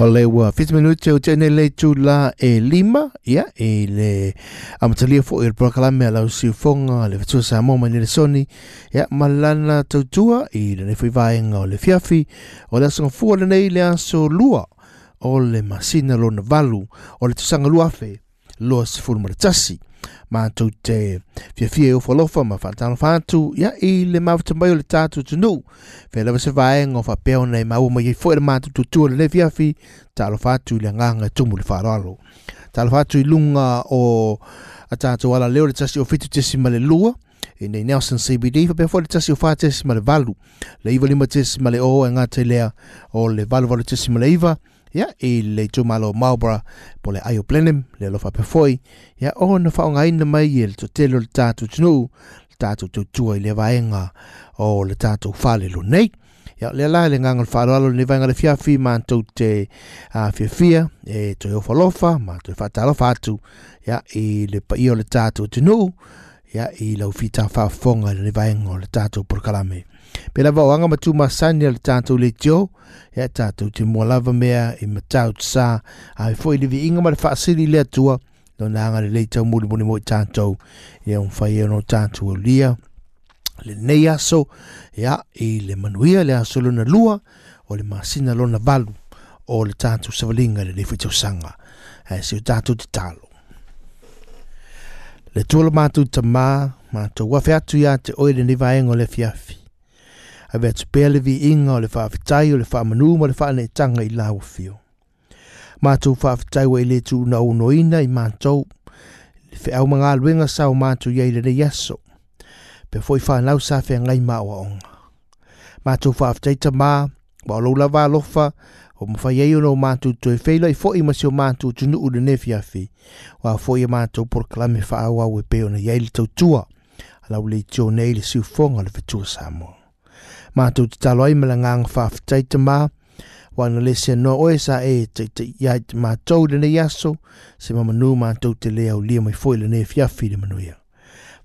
O le ua fiti minuti o tene le tu la e lima, ia, e le amatalia fo i le prokalame a lau siufonga, le fatua sa moma ni le soni, ia, malana tautua i le nefui vaenga le fiafi, o le asanga fua le nei le aso lua, o le masina lo valu, o le tusanga luafe, loa sifuru maratasi, mātou te. Whiawhia o whalofa ma whātana whātu ia i le mawta mai o le tātou tunu. Whai lawa se vae ngō whapeo nei mau mai i fwoi le mātou tutua le le whiawhi tālo whātu le nganga tumu le whāroalo. Tālo whātu i lunga o a tātou ala leo le tasi o fitu ma le lua. I nei Nelson CBD fa fo le tasi o tesi ma le valu. Le iwa lima tesi ma le o e ngā te lea o le valu tesi ma le iwa ya i le tumalo maubra po le aio plenem le alofa pefoi ia ona faaogāina mai i le totele o le tatou tunuu le tatou tautua i le vaega o le tatou falelo nei. Ia o le ala e le vaenga le faaaloalo lenei vaega le fiafi matou te afiafia e toe ofalofa ma toe faatalofa atu. Ya i le paia o le tatou tunuu ya i laufitafaafofoga fa fonga vaega vaenga le tatou polokalame pe la oaga ma tumasani masani le tatou le tio ia tātou te mua lava mea i matau te sā a i le viiga inga ma le whaasiri i tua no nā ngā le leitau muli mo i tātou i un whai e no tātou o le aso ia i le manuia le aso lona lua o le masina lona valu o le tātou savalinga le lefi tau sanga. E si o tātou te talo le tuala mātou wafi atu ia te oile ni vaengo le fiafi a vea tupele vi inga o le whaafitai o le whaamanu ma le whaane i tanga i lau fio. Mātou whaafitai wa i le tū na i mātou, le whaau mga luenga sao mātou iei le ne pe fwoi whaanau sa whea ngai māua onga. Mātou whaafitai ta mā, wa o loula vā lofa, o mwha iei o nō mātou tue feila i fwoi ma o mātou tunu ule nefi afi, wa fwoi a mātou porklami whaau au e peo na iei le tautua, alau le i tio nei le siu fonga le fitua Samoa mātou te talo ai mala ngang whaafitai te mā, wana le se no oe sa e te te iai te mātou le ne yaso, se mama nu mātou te lea o lia mai foi le ne fiafi le manuia.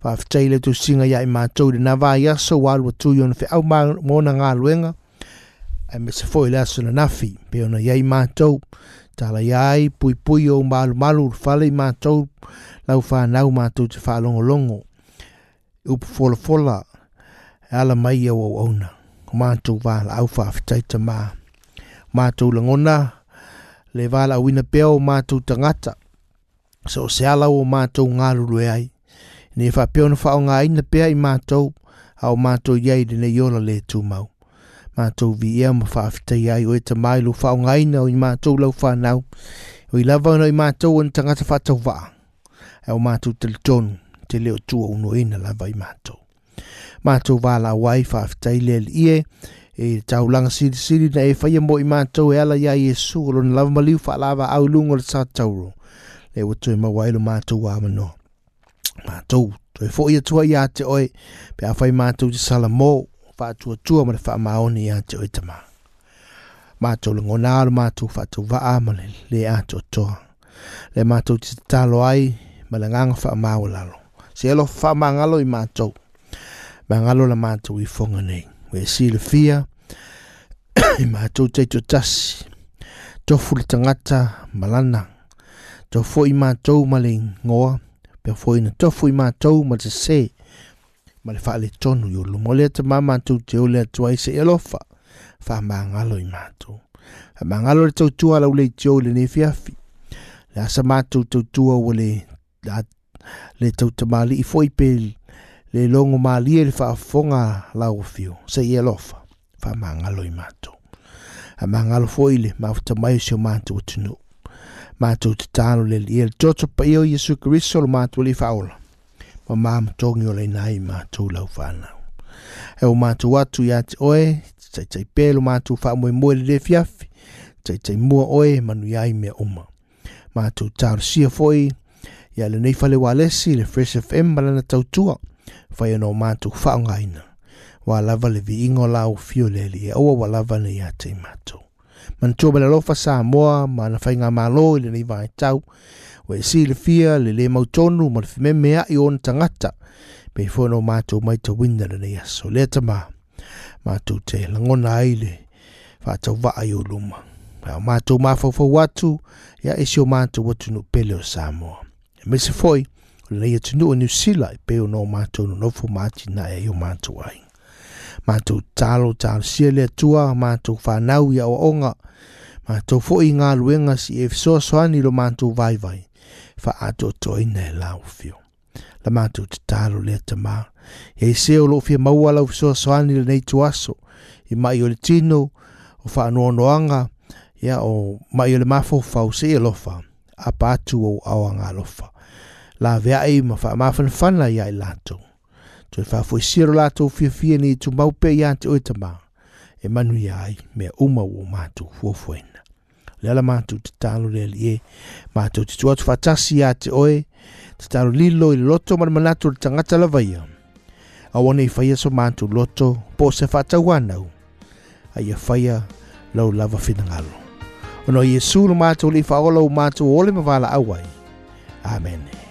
Whaafitai le tu singa iai mātou le nava yaso walu atu yon fe whi au mōna ngā luenga, ai me se foi le aso na nafi, pe ona iai mātou, tala iai pui pui o malu malu fale i mātou, lau whanau mātou te whalongo longo, upu fola fola, ala mai au au auna. O mātou wāla au whaafitai ta mā. Mātou langona, le wāla wina pēo o mātou tangata. So se ala o mātou ngā ruru ai. Ni wha peo na whao ngā ina pēa i mātou, au mātou iei dine iola le tū mau. Mātou vi ea ma whaafitai ai o e ta mai lu whao ngā ina o i mātou lau whanau. O i lava no i mātou on tangata whatau E o mātou te tonu, te leo tua uno ina lava i mātou mātou wāla wai whaafitai le ie. E tau langa siri siri na e whaia mo i mātou e ala ia Yesu o lona lava maliu whaalawa au lungo le sa tauro le watu e mawailo mātou wā manoa. mātou toi fo ia tua ia te oe. Pe a whai mātou te sala mō whaatua tua ma le wha maoni ia te oe tama mātou le ngonaro mātou whaatou waa ma le le ato toa. Le mātou te talo ai ma le nganga wha maua lalo se elo wha mangalo i mātou. Mangalo la mātou i fonga nei. We si le fia, i mātou teito tasi, tofu le tangata malana, tofu i mātou ma le ngoa, pe fo ina tofu i mātou ma te se, ma le wha le tonu yo lumo le te mā mātou te o le atua i se elofa, wha mā ngalo i mātou. Wha mā ngalo le tau tua lau le te o le ne fiafi, le asa mātou tau tua o le le tau tamali i foi peli, le longo malie le fa fonga la ufio se ye lofa. Fa manga lo imato a manga lo foile ma futa mai se mato tunu mato tano le ye toto pa yo yesu kristo lo mato li faula ma mam tongio le nai ma tu la ufana e o mato watu ya te oe tai tai pelo mato fa mo mo le de fiafi tai tai oe manu yai me uma. Mato tar sia foi ya le nei walesi le fresh fm balana tautua. Fai no mātou whaongaina. Wa lava le vi ingo lau fio le li e oa wa lava nei ia te mātou. Man tō bala lofa sa moa, ma na whainga mālo i le nei vai tau, wa e si le fia le le mautonu ma le whime mea i on tangata, pe whono mātou mai ta winda le nei aso. Lea ta mā, mātou te langona ai le whātau wa ai o luma. Pa o mātou mawhawhau atu, ia isi o mātou watu no pele o Samoa. E mese foi, o le ia tunu o New i peo no mātou no nofo māti na e o mātou ai. Mātou talo talo sia lea tua, mātou whanau ia o onga, mātou fo i ngā luenga si e fisoa soani lo mātou vai vai, fa ato toi ne lau fio. La mātou te talo le tamā, e se o lo fia maua lau fisoa soani le nei tuaso, i mai o le tino, o wha anoanoanga, ia o mai o le mafo fau se e lofa, a pātu o awa ngā lofa. La vea e ma wha mafan whana ia i lato. Tu e wha fwoi siro lato fia fia ni tu maupe ia te ma. E manu ia mea uma o mātu fuafuena. Le ala mātu te talo le li e. Mātu te tuatu whatasi ia te oe. Te talo lilo i loto mana manatu le tangata la vaia. A wane i whaia so loto po se whatau anau. A ia whaia lau lava finangalo. Ono Yesu no mātou li whaola o mātou ole mawala awai. Amen.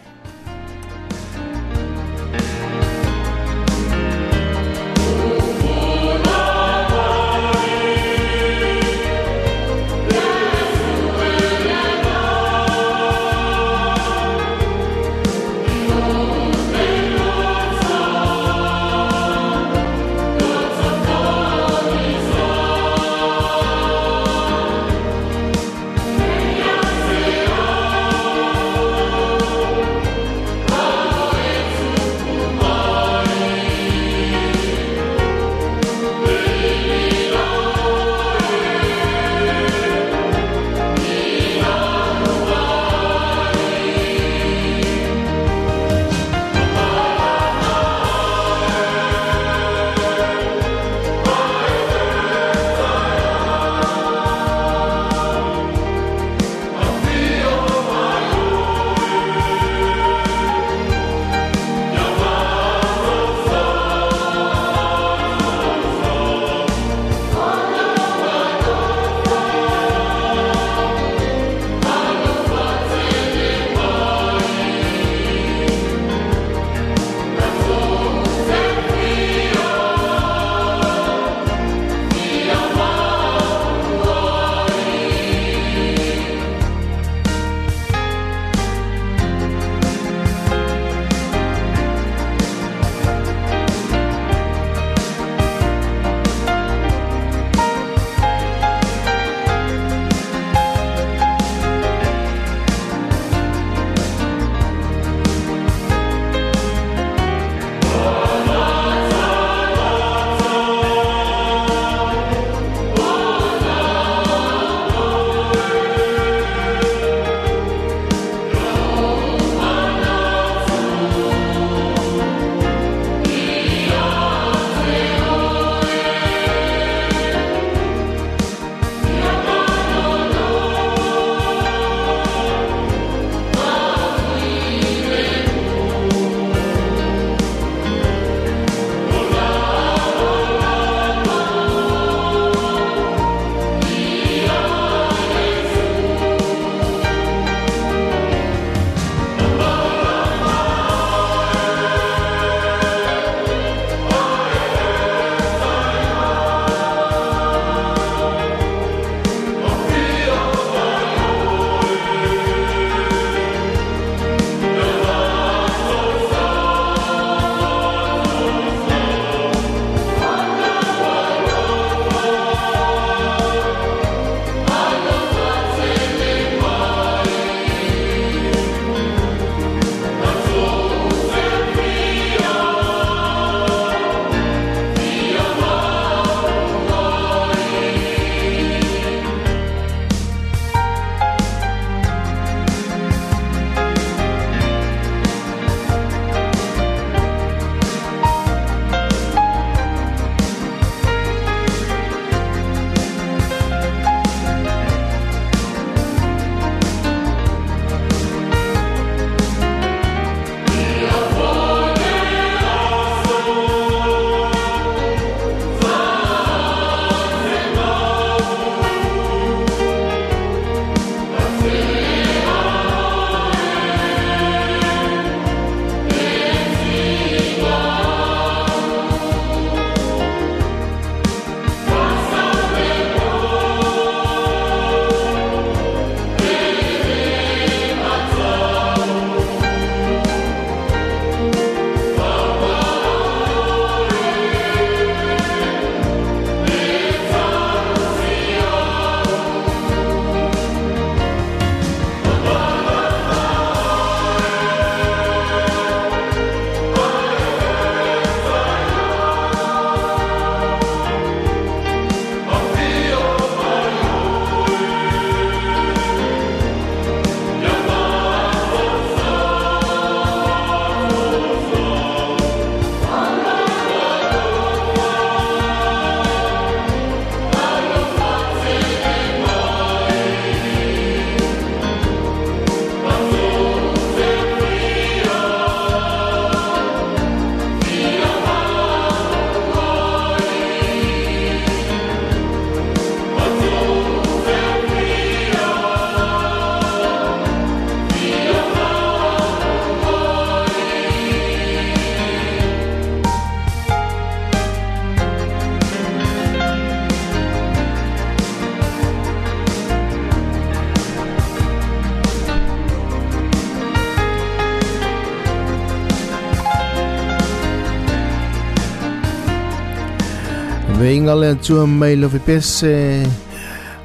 inga le atua mai lofi pese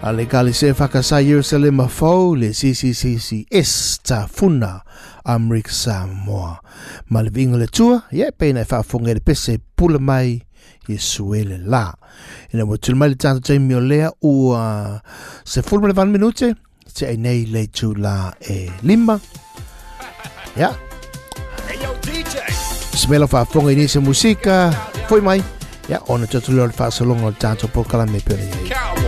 a le kalise fakasā ierusalema fau le cccs tafuna amerika samoa. Ma le viiga le atua ia e peina e faafoga i le pese pula mai iesu e ina ua tulu mai le tatou taimi o lea ua sefulu ma le vanu minute seʻai nei lei tulā e lima ia. Smelo faafoga i nisi musika foi mai. Ja, ondertuttelen Vasalong on Tato Pokalam Pioneer.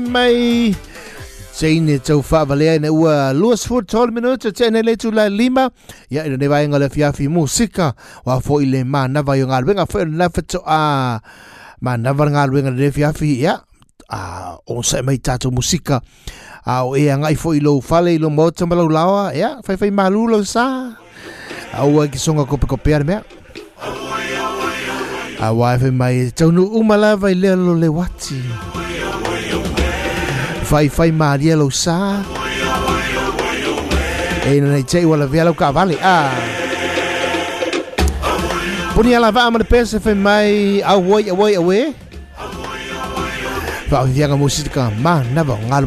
mai Seine tau whaabalea ina ua luas fur tol minuta tēne le tu la lima. Ia ina ne vaenga le fiafi musika Wa fo i le mānawa i ngā luenga Fo ina whato a mānawa ngā luenga le fiafi Ia. A o sa e mai tato musika a o e anga i fo i fale i lo mota malau lawa Ia. Fai fai malu lo sa. A ua ki songa kope kopea mea. A wai e fai mai taunu umalawa umala lea lo le wati. Ia fai fai maria lo sa. E na nei tei wala via lo ka vale a ah. Puni ala va amana pesa fai mai a woi a woi a we Fa vianga musika ma na va ngal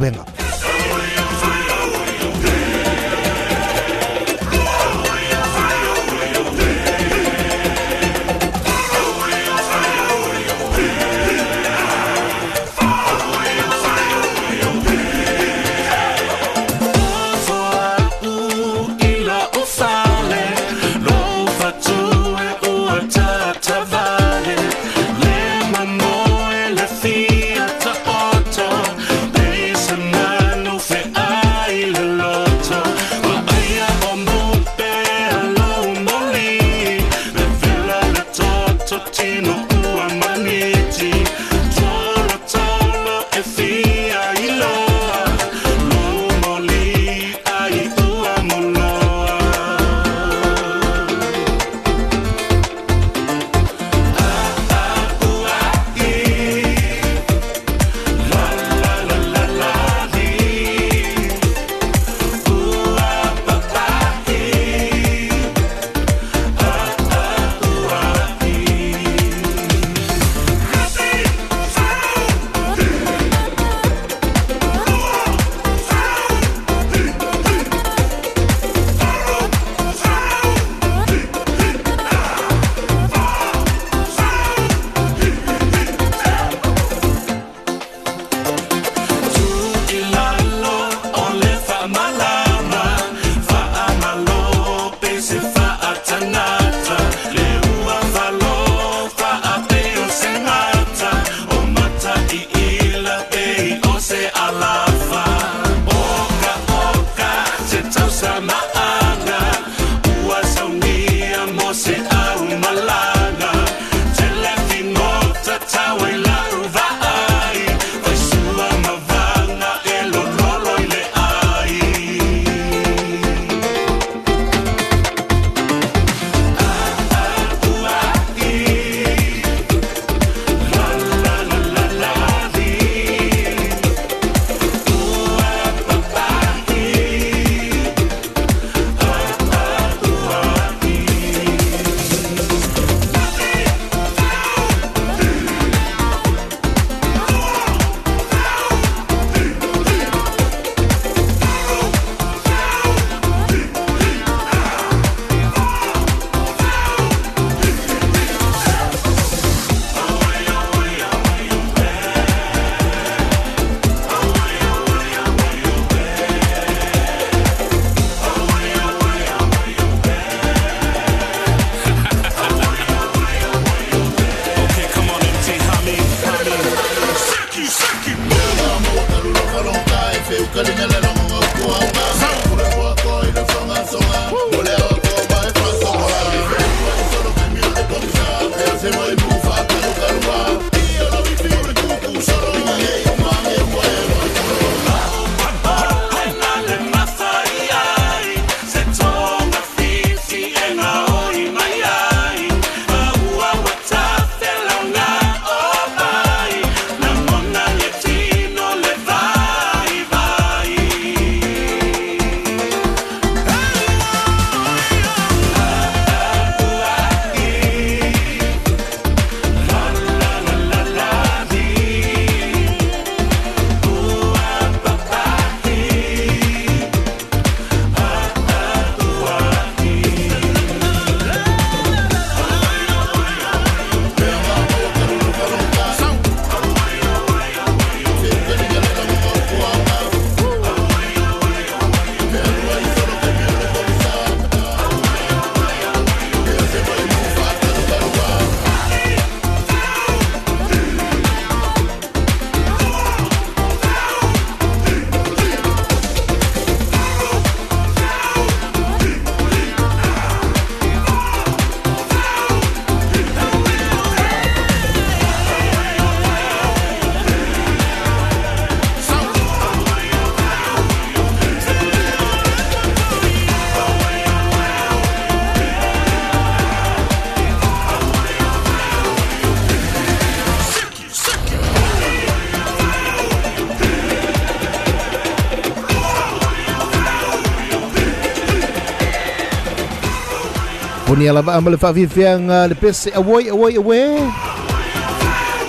يلا بقى هم اللي فاقفين فيها لبس away away away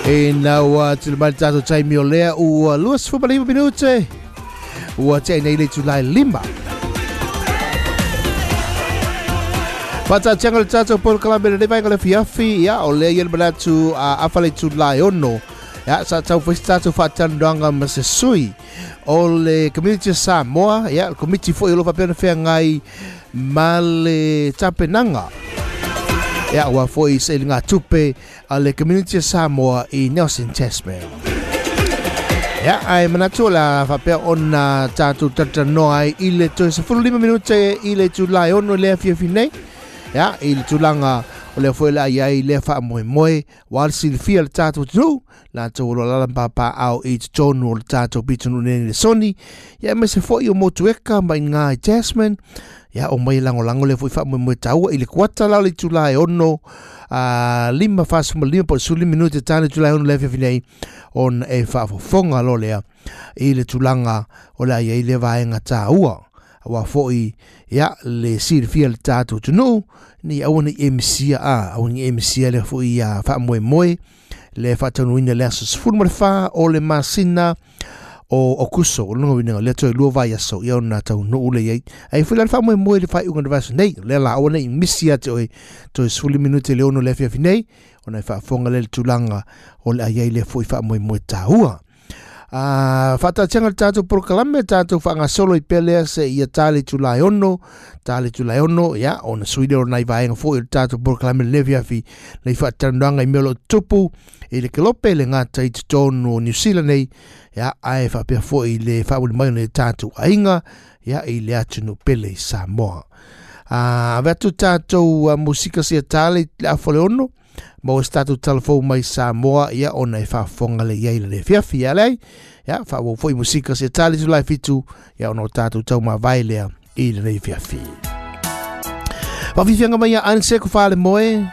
E na ua tilamani tatou taimi u lea ua luasfumaliu minute u chai nei le tulai lima. Faatatiaga le tatou de lenei vaega le fiafi ya o lea ia tu a ah, afa le tulai ono. Ya sa taufaisi tatou faatalanoaga ma se sui. O le community samoa ya le komiti foʻi fa pe faapeana feagai ma ia ua foʻi ngā tupe a le community Samoa i Nelson Tasman ia ai manatu la faapea ona tatou tatanoa ai i le toe sefululima minute i le tulai ono i le afiafi nei. Ia i le tulaga o le foi la ia i le fa moe moe wa le silfia le tātou tinu la tau lo lala papa au i te tonu o le tātou pitunu nene le soni. Ia me se foi o motueka mai ngā i Tasman ia o mai lango lango le foi fa moe moe tau i le kuata la le tula e ono. A lima fasuma lima po suli minute tane tula e ono lewe finei on e fa fonga lo lea. I le tulanga o la ia i le vaenga tāua wa fo'i ia le silifia le tatou tunuu nei aua nei e mesia a au nei le fo'i ia faamoemoe le faatanuina le aso sefulu ma le fā o le masina o okuso o logavinaga lea toe lua vaiaso ia ona taunuu leiai ai foi la le faamoemoe le faaiʻuga le vaso nei le laoa nei misi a te oe toe minute le ono le afiafi nei ona e le le tulaga o le aiai lea foʻi faamoemoe tāua a fata tianga tatu proklame tatu fanga solo i pelea se ia tali tu laiono tali tu laiono ya on suide o nai vaenga fo i tatu proklame le via fi le whatanduanga i melo tupu i le kelope le ngata i tonu o New Zealand nei ya ai fa pe fo i le fa ul mai le tatu ainga ya i le atu no pele Samoa. A vetu tatu musika se tali le afole mo statu telefou mai sa moa ia ona e whaafonga le iei le fiafia lei ia whaawau fwoi musika se tali tu lai fitu ia ona tatu tau ma vai lea i le nei fiafi Wafifianga mai a anse ku whaale moe.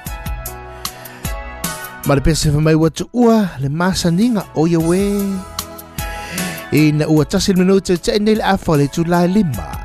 Ma le pese whamai ua tu ua le masaninga o ia we. I na ua tasil minuta te nei le afo le tu lai lima.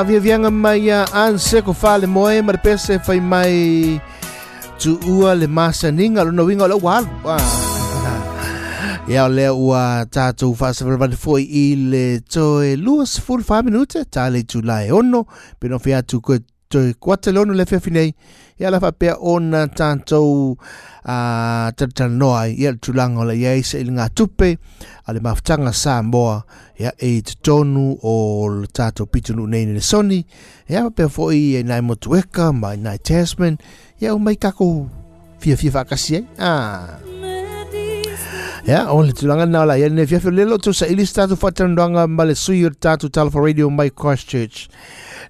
aviavianga mai a anse ko fa le moe ma le pese fai mai tu ua le masa ninga lo na winga lo wal ia le ua tatou faasavalavale foi i le toe lua sefulu faminute tale tulae ono. Penofi atu koe toi kuata le whiawhinei, ia la whapea ona tātou uh, tatana noa ia le o le iei se ili ngā tupe, a le mawhtanga sā moa, ia e te tonu o le tātou pitunu nei le soni, ia whapea foi e nai motueka, mai nai Tasman, ia o mai kako fia fia ei, ah. Ya, o le tulanga na la, ya ne fia fia lelo tu sa ili statu whatandoanga ma le sui o tatu Talfa Radio mai Christchurch.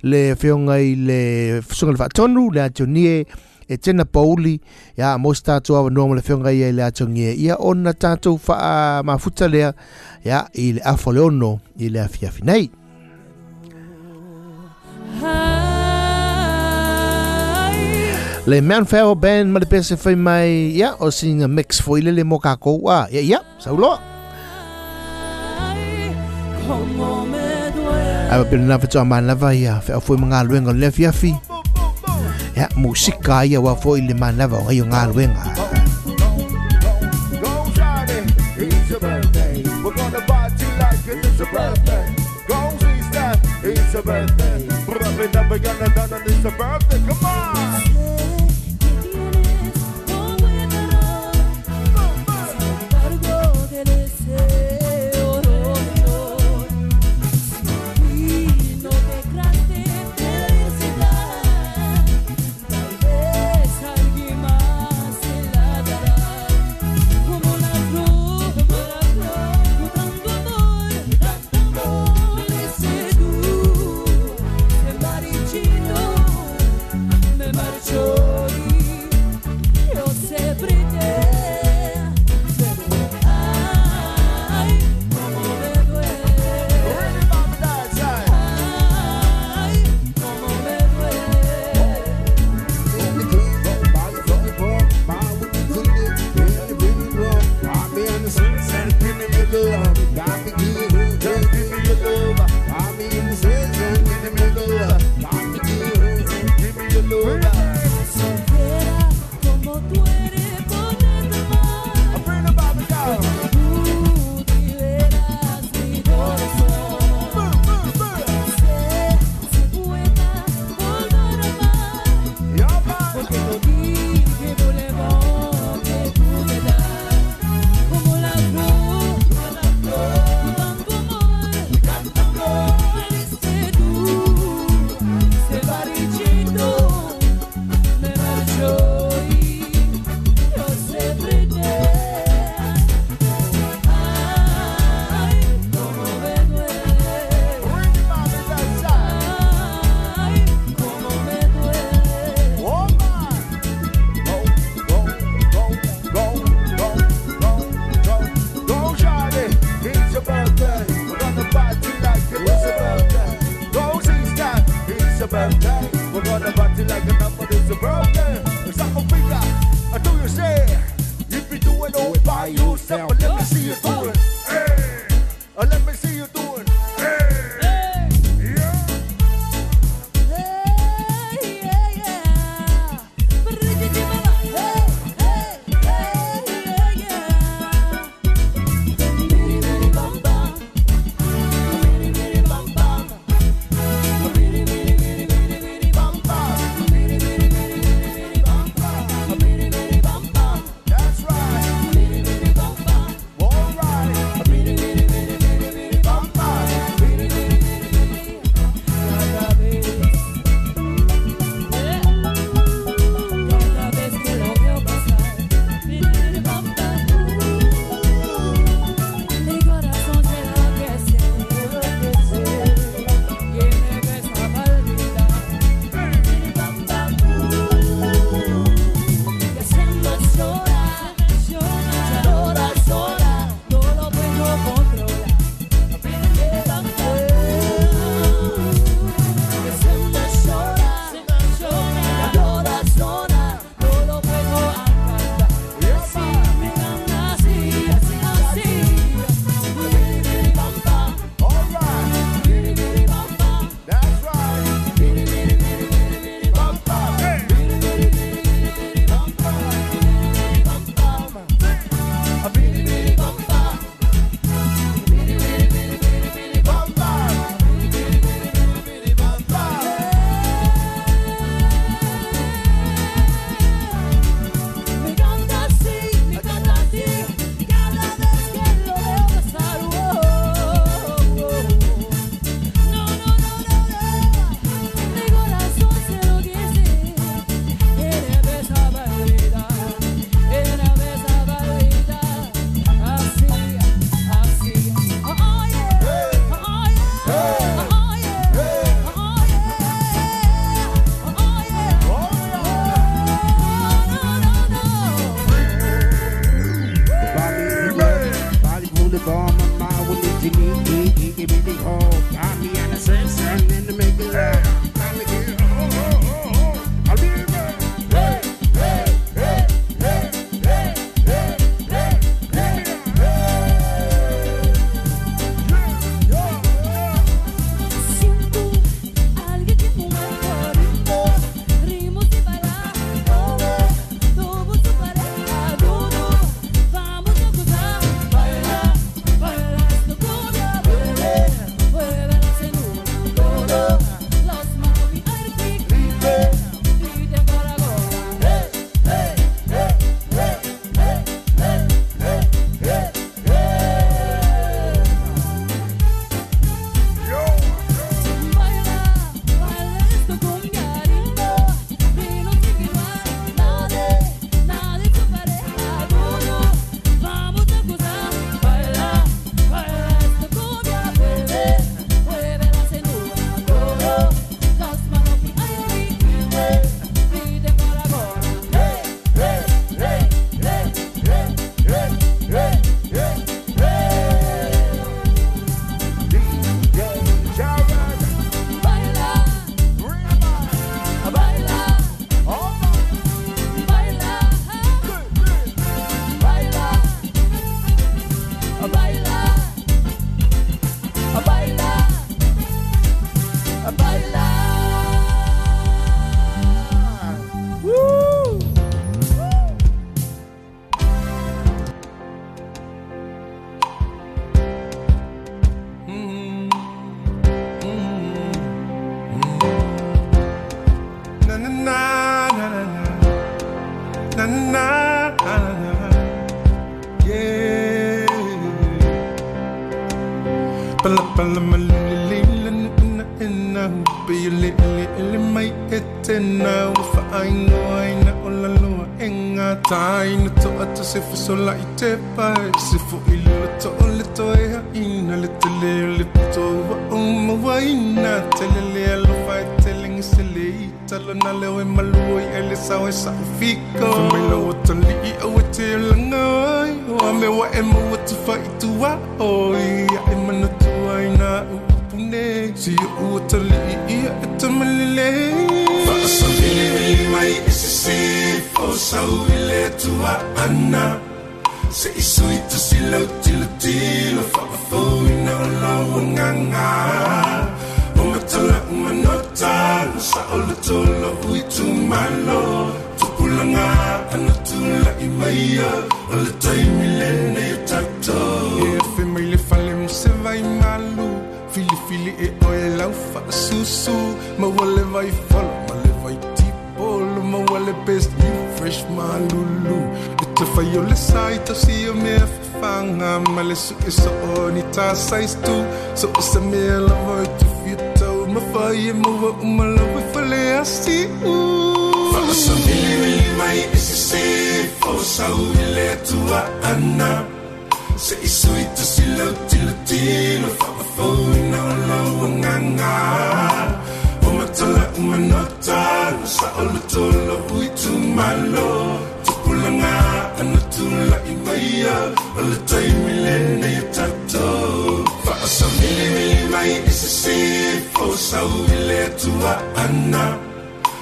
Le whionga i le sunga le whatonu, le atio nie, e tena pauli, ya, mo statu awa normal le whionga i le atio nie. Ia ona tatu wha ah, mafuta lea, ya, i le afo le ono, i le afia finei. Le man feo band ma le pese fai mai ya o singa mix foi le mo ka ko wa ya ya sa ulo Aba pina na fito ma na vai ya fe foi mga luenga le fi. Ya musika ya wa foi na va o yo nga luenga It's a birthday. We're gonna party like it's a birthday. Sa sauli letua ana se isui tusilautilutilo fa'afoina o lauagaga o matala'u manota lo sa'olotolou itumalo tupulaga ana tula'i maia o le taimi lenei o tatou fa'asamilivili mai i sisi sa sauli letua ana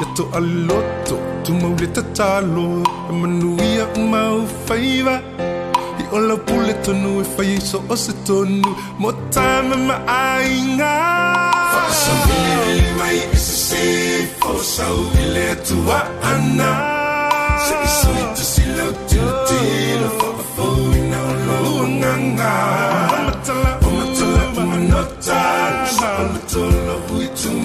a birthday. Come on. talo. E manuia mau faiva i ola pule tonu e fai so o se tonu. Mo tama ma ainga Whakasawiri mai e se se fo sau i le tua ana Se i sui tu si lau tila tila whakafau i na o lo nganga Matala umatala umanota Sa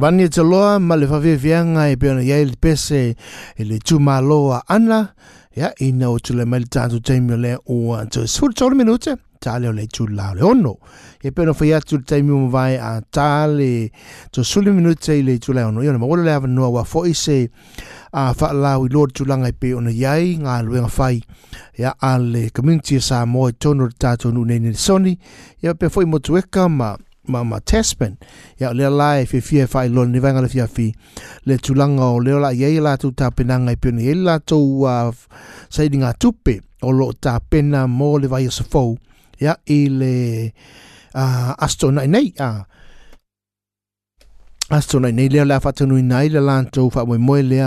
Vani te loa ma le whawhiawhianga e peona iei le pese e le tūmaloa ana. Ya ina o tule mai le taimi o le o te suri tōru minute tāle o le tū le ono. E peona whai atu le taimi o a tāle tō sulu minute i le tū ono. Iona ma wala le awa noa wa fo i se a whaalau i lor tūlanga i pe ona iai ngā luenga whai. Ya a le community sa mo e tono tātu nu nei ni soni ya pe fo i motu ma ma ma Tasman. Ya le la e fi fi fa lo ni vanga le fi. Fi le tulanga o le la ye la tu ta penanga i pe ni la tu uh, wa sai dinga tupe o lo ta pena mo le vai so fo ya i le uh, asto nei nei a. Asto nei nei le la fa tonu nei le lanto fa mo mo le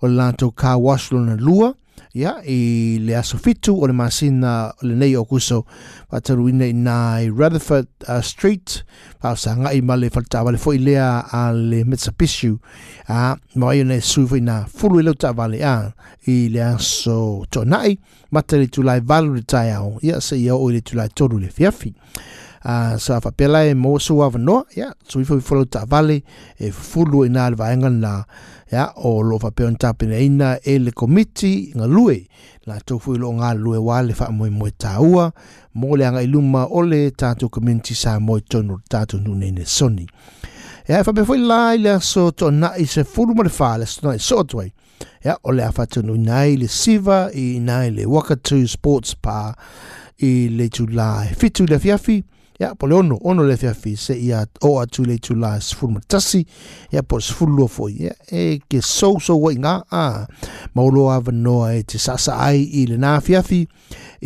o lanto ka wash lo na lua. Ya i le aso fitu o le masina o le nei o kuso. Wataru ina i Rutherford uh, Street. Pa sa nga i male faltawa le fo i lea a le Mitsubishi. A ma i ne sui fo i na fulu i lau ta vale a i le aso to nai mata le tulai valu le tai au ia se ia o le tulai toru le fiafi a sa fa pela e mo su ava no ya sui fo i folo ta vale e fulu i na le vaenga na ya o lo fa pe onta pe ina e le komiti nga lue. La tofu lo nga lue wa le fa mo mo taua mo le nga iluma o le tatu komiti sa mo tonu tatu nu ne soni. Ya fa be foi lai le so tona i se fulu mo le fa le so so toi ya o le fa tonu nai le siva i nai le wakatu sports pa i le tu la fitu le fiafi fi. ya po le ono ono le feafi seʻi ia o atu i le itula sefulu matasi ia po sefulu lua foʻi ia e ke sousou aiga a maulo avanoa e te saasaʻai i lenā fiafi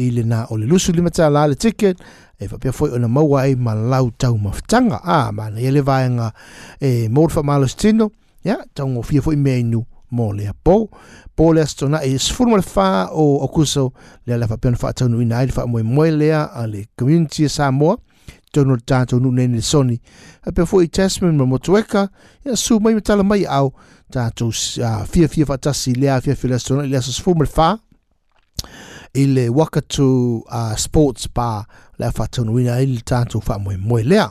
i lenā o le lusu lima talā le ticket. E fa pia foi ona maua ai malau taumafataga a manaia le nga e mo le faamālositino ia taugofia foʻi mea inu mo le apou po le asotonaʻi sefulu ma le fā o okuso lea le faapeona faataunuina ai le faamoemoe lea a le community sa samoa tono tātou nu nene soni. A pe fo i Tasman ma motueka, ia su mai tala mai au, tātou uh, fia fia fatasi lea fia fia lestona, lea sa sfumer fa, i le Wakatu uh, Sports Bar, lea fatonu ina i le tātou fa moe lea.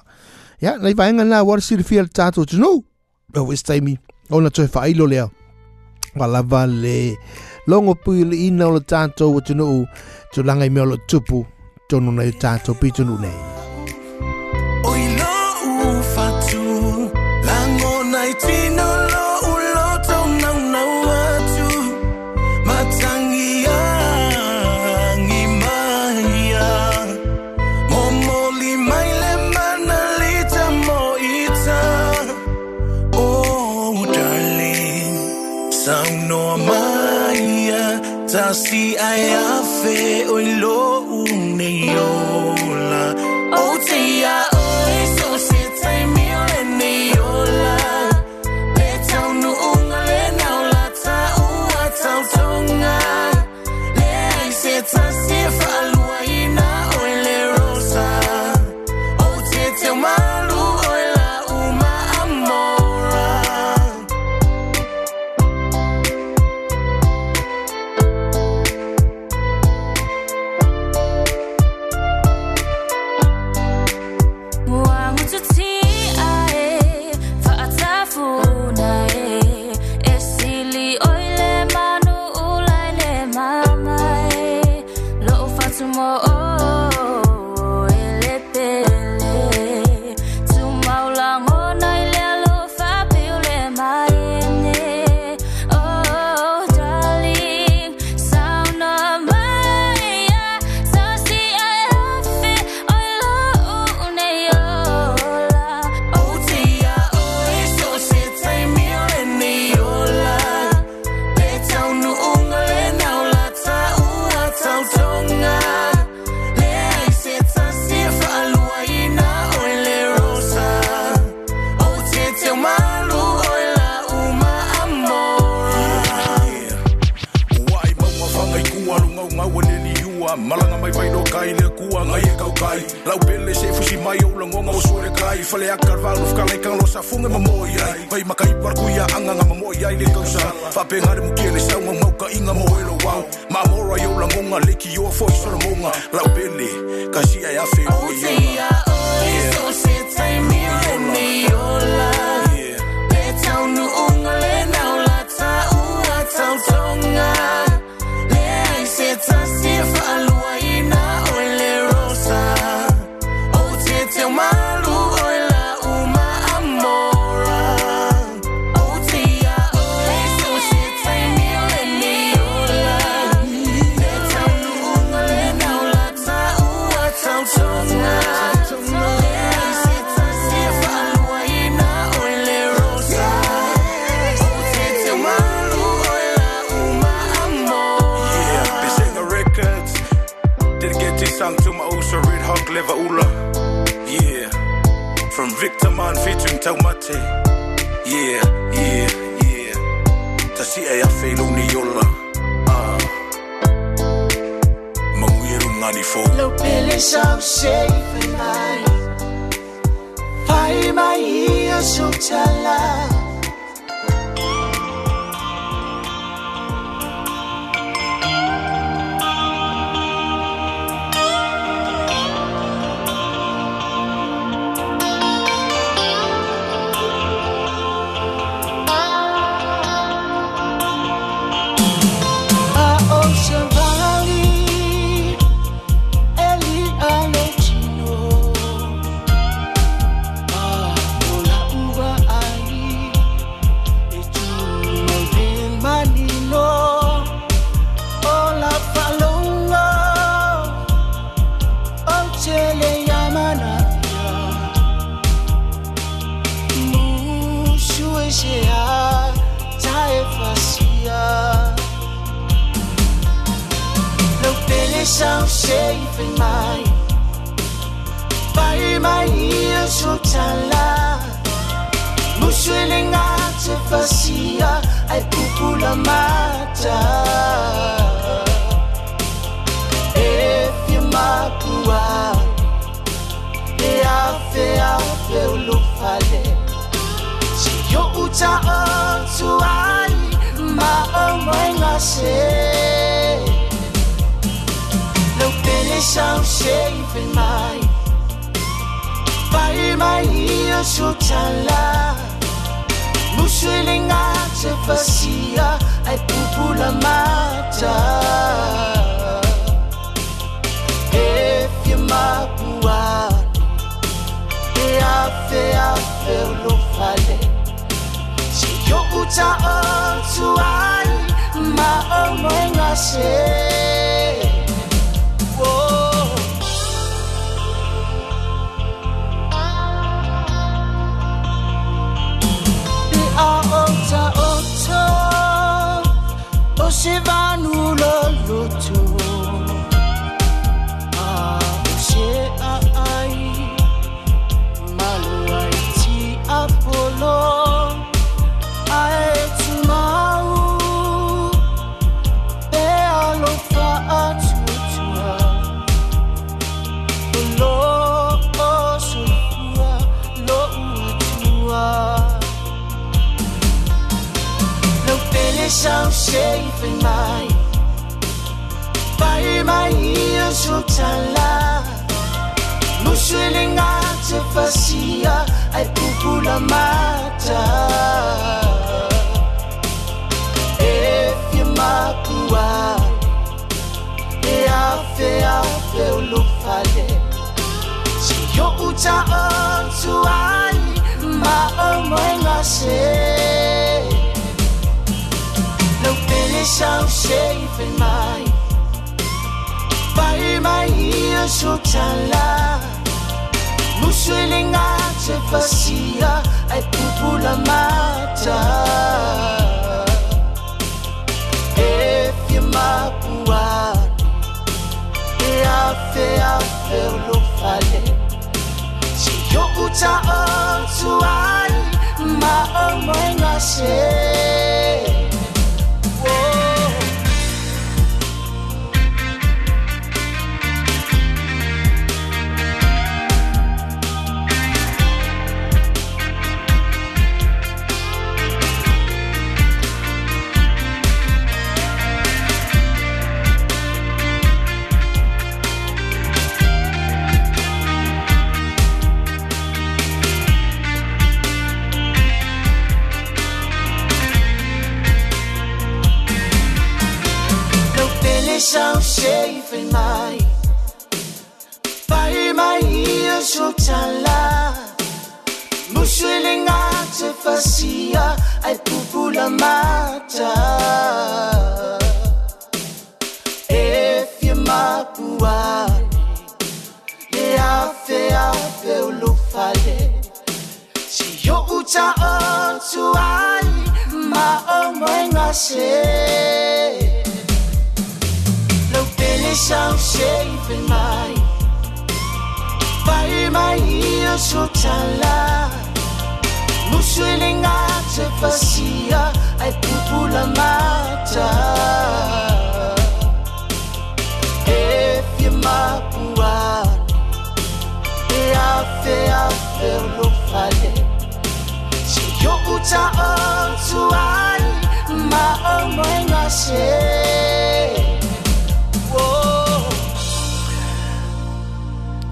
Ia, nei vaenga nā wara siri fia le tātou tunu, o wis taimi, ona toi fa ilo lea. Walava le longo pui le ina o le tātou o tunu, tu langa i mea o le tupu, tonu nei tātou pi tunu nei. Si ai afe kai Lau pele se fusi mai o la ngonga o sore kai Fale a karvalu fkale kan lo sa funga mamoi ai. Vai makai parku ia anga nga mamoi ai le kausa. Fa pe ngare mukie le saunga mauka inga mo elo wau. Ma mora yo la ngonga leki yo fo sora monga. Lau pele eh, kasi ai afe o ia Otia oi so se taimi Liver Ula. Yeah. From Victor Man featuring Taumate. Yeah, yeah, yeah. Tashia ni yola. Ah. Ngani fo. Lo pili mai ia. te afer lo fale. Si yo kouta an tou an Ma an mwen nase shall shave in my Pai mai ia shotala Mushilinga te fasia ai pupula mata you mapuane Le afe afe Si yo uta ma they sound safe in mine by my ears so tala musuilingace fasia ai pupula mata. Efie mapuane e, e afeaferlofale se yokuta otuai maomoenase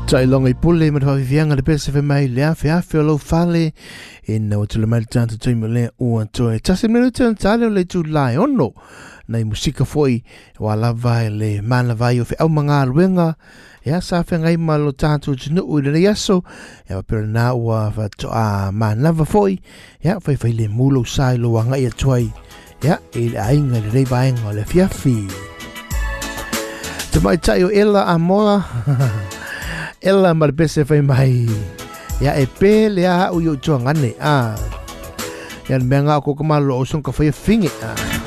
Tai longa i pule ma tawhi fianga le pese fe e mai le afe afe o lau fale e na o tila mai tanta tui mo le ua toe. Tase menu tana tale o le tu lai ono. Na i musika foi wa lava e le mana vai o fe au manga aluenga e asa fe ngai ma lo tatu tunu ui le yaso. E wa pera na ua fa to a mana lava foi ya fai fai le mulo sai lo wanga i atuai. Ya e le ainga le rei vaenga o le fiafi. Tamai tai o ela a ela malpese fai mai ya eh, e pe le a uyo chua a ah. yan benga ko kamalo osong ka fai finge eh, a ah.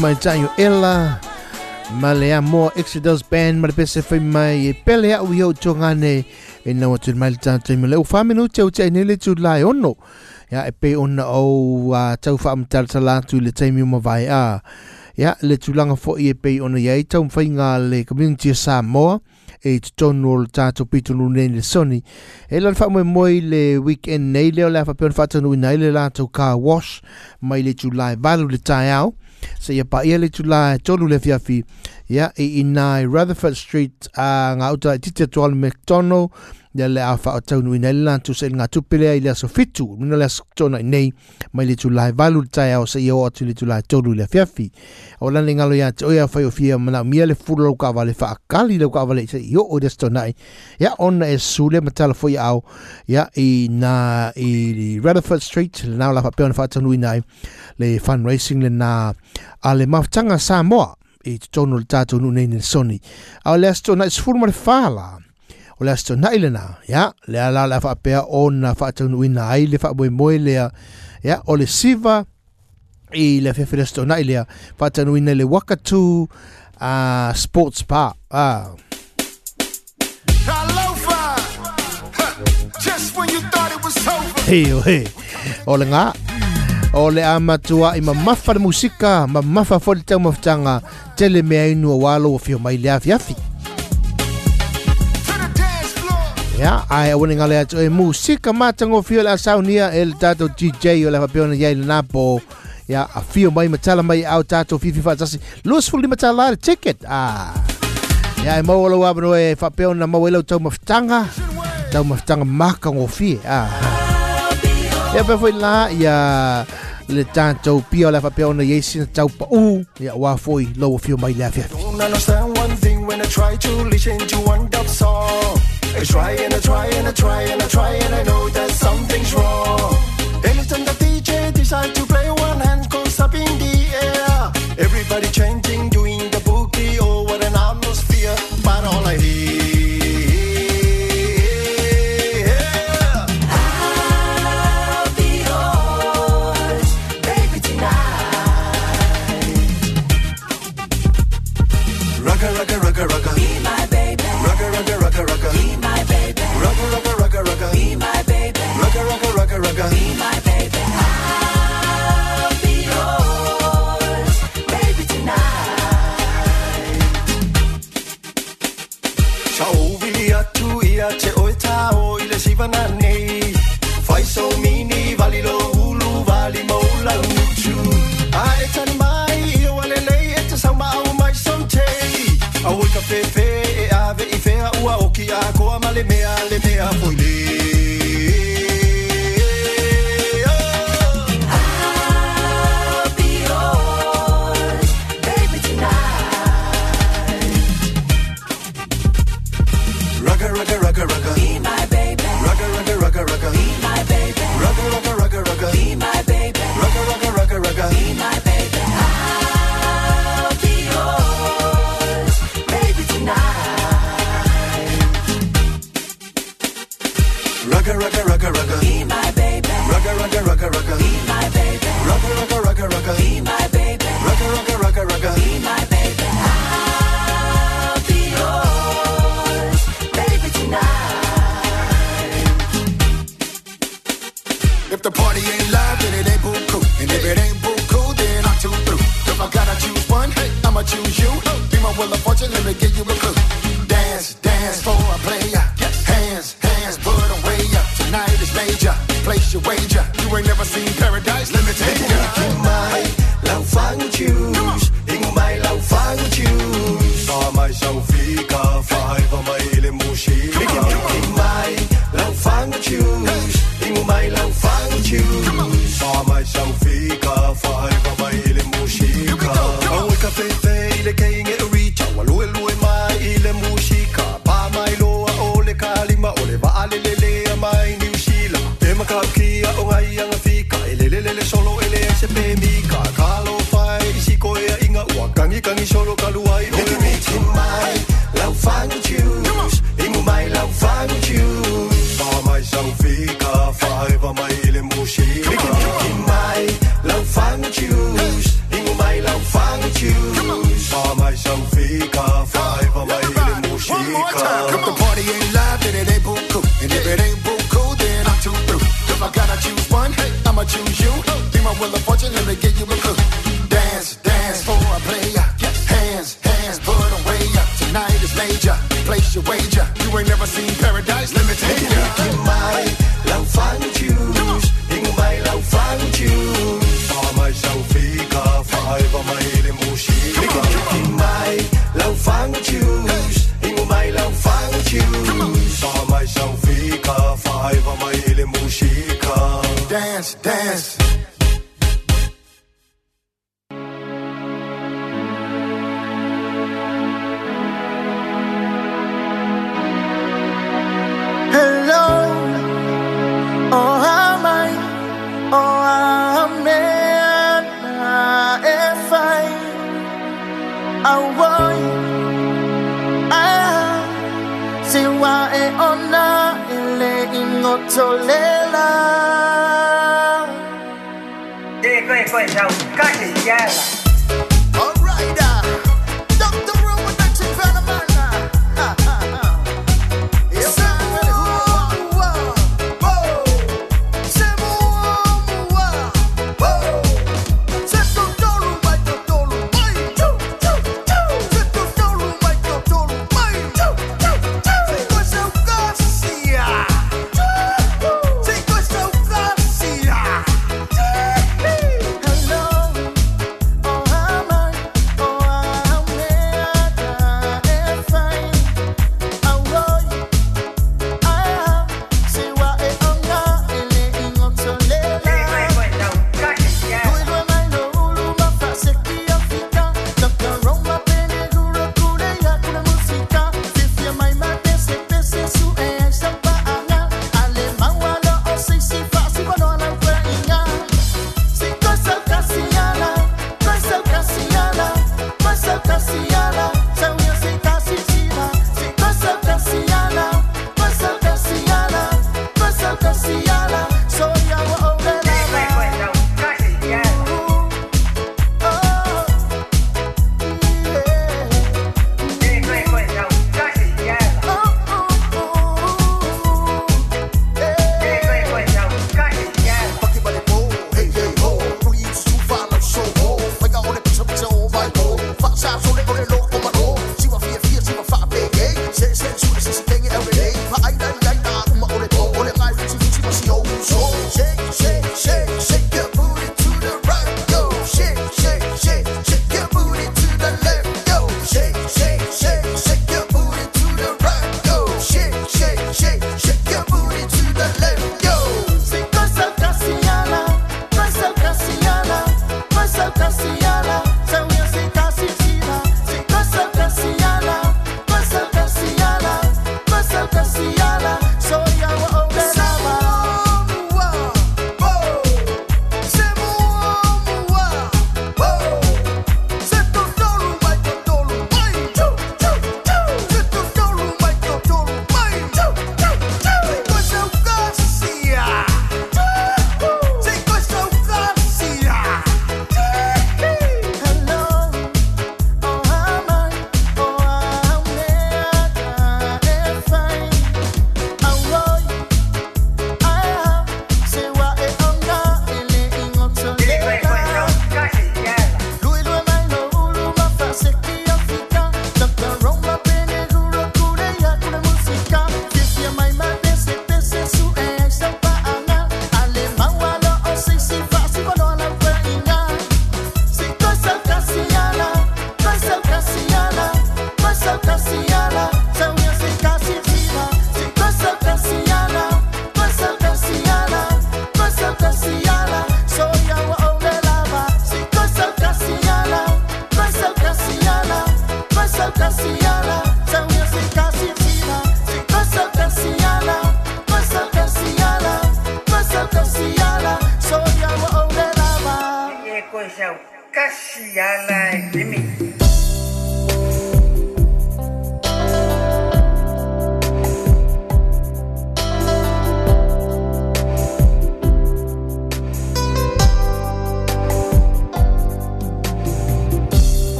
Tayo ela. Ma le a mo Exodus Band ma le pese fai mai e pele a ui au tongane e na watu mai le tātai ma le u whamenu te au te ai nele tu lai ono. Ya e pe ona au a tau whaam tala latu le taimi ma vai a. Ya le tulanga fo i e pe ona iai tau mwhai ngā le community Samoa e te tonu o le tātou pitu nu nei le soni. E lan wha moe moi le weekend nei leo le a whapeon whatanu i nei le lātou car wash mai le July valu le tai au. Se ia pa ia le July tolu le fiafi ia e inai Rutherford Street a ngā uta i tite tual McDonald ia le a wha o taunu i nei le lātou se ngā tupele i le aso fitu mina le aso tona i nei mai le July valu le tai au se ia o atu le July tolu le fiafi o lani ngalo ia te oia whai o fia mana mia le furu lau ka wale wha akali lau ka wale se i o o desto nai ia ona e sule matala foi au ia i na i Rutherford Street le nao la wha peona wha tanu i nei le fundraising le na a le maftanga Samoa i te tono le tātou nu nei ni soni a o le asto na i ma le whala o le asto na ile na ya le ala la wha pea o na wha tanu i na ai le wha moe moe lea. Ya o le siva. I le whewhira asto na ile wha tanu i na le wakatu uh, sports park ah. Just when o he. O le ngā. O le amatua i mamafa le musika, mamafa fo le tau tele mea inu o walo o fio mai le afi afi. Ya, ai a wani ngale atu e musika matanga o fio le asaunia e le tato DJ o le papeona iai le napo. Ya, a fio mai matala mai au tato fifi fatasi. Luas fuli matala ticket. Ah. Ya, e mau alo wabano e papeona mau elau tau mafutanga. Tau mafutanga maka o fie. Ah. Ia pe foi la ia le tātou pia o le whapea ona iesi na tau pa u ia wā foi lo o fio mai le afia. I try and I try and I try and I try and I know that something's wrong. Anytime the DJ decide to play one hand goes up in the pepe e ave i fea ua o ki a koa ma le mea le mea foi Choose you. Be my will of fortune, let me give you a clue.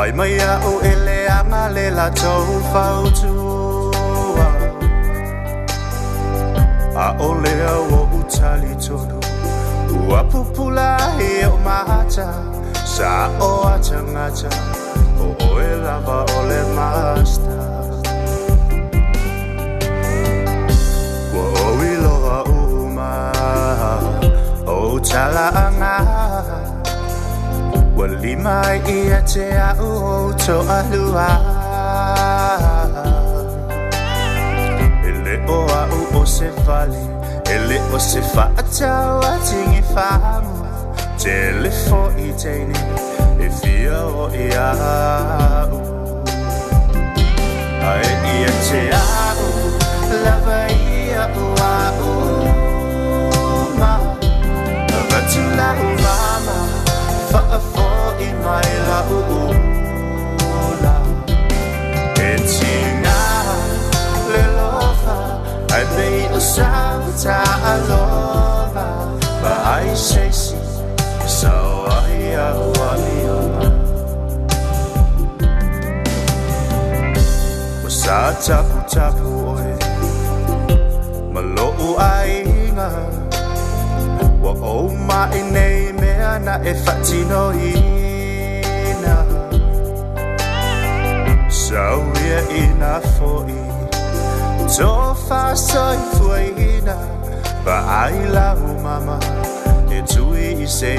Fai mai a o e le anga le la tau fau tua. A o le a o utali tonu. Ua pupula e o mata Sa o a tangata O o e lava o le master. Wa o iloa uma O tala anga Walimay iya tea uo to alua. Ele o a o se fale Ele o se fa atau atingi famu Telefo i teine E fia o i au. Ae iya te au Lava ia u a u Ma Vatu la u mama Fa a fa la uula E tina le lofa Ai mei o sau ta aloha Ba ai seisi Sau ai au ai oma O sa tapu tapu oe Malo'u ainga Wa o mai nei mea na e whatino ina Sau ia ina fo'i. Tō whasoi fuaina Ba ai lau mama. E tui i se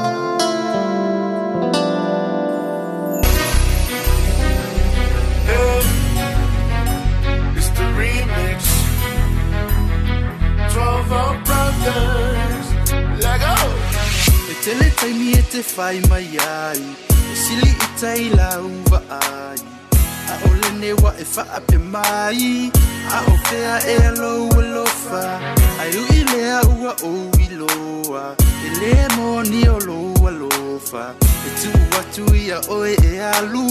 tailia te whai mai ai E sili i tai lauwa ai A o lene wa e whaape mai. A o pea e alo alofa Ai ui lea ua o i loa. E le moni o loa lofa. E tu atu ia oe e alu.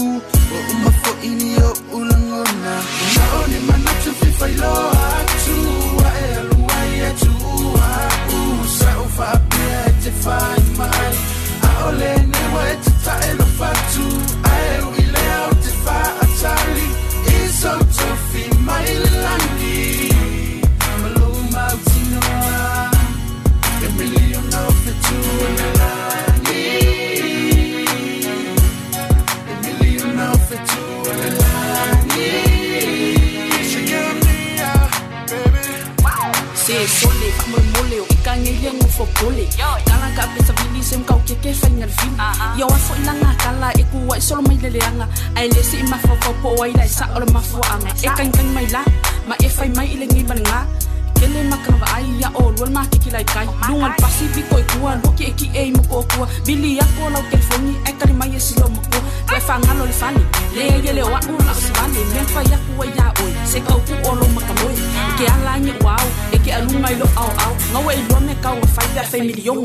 O uma fo ini o ulangona. Nao ni manatu fiwhai lo atua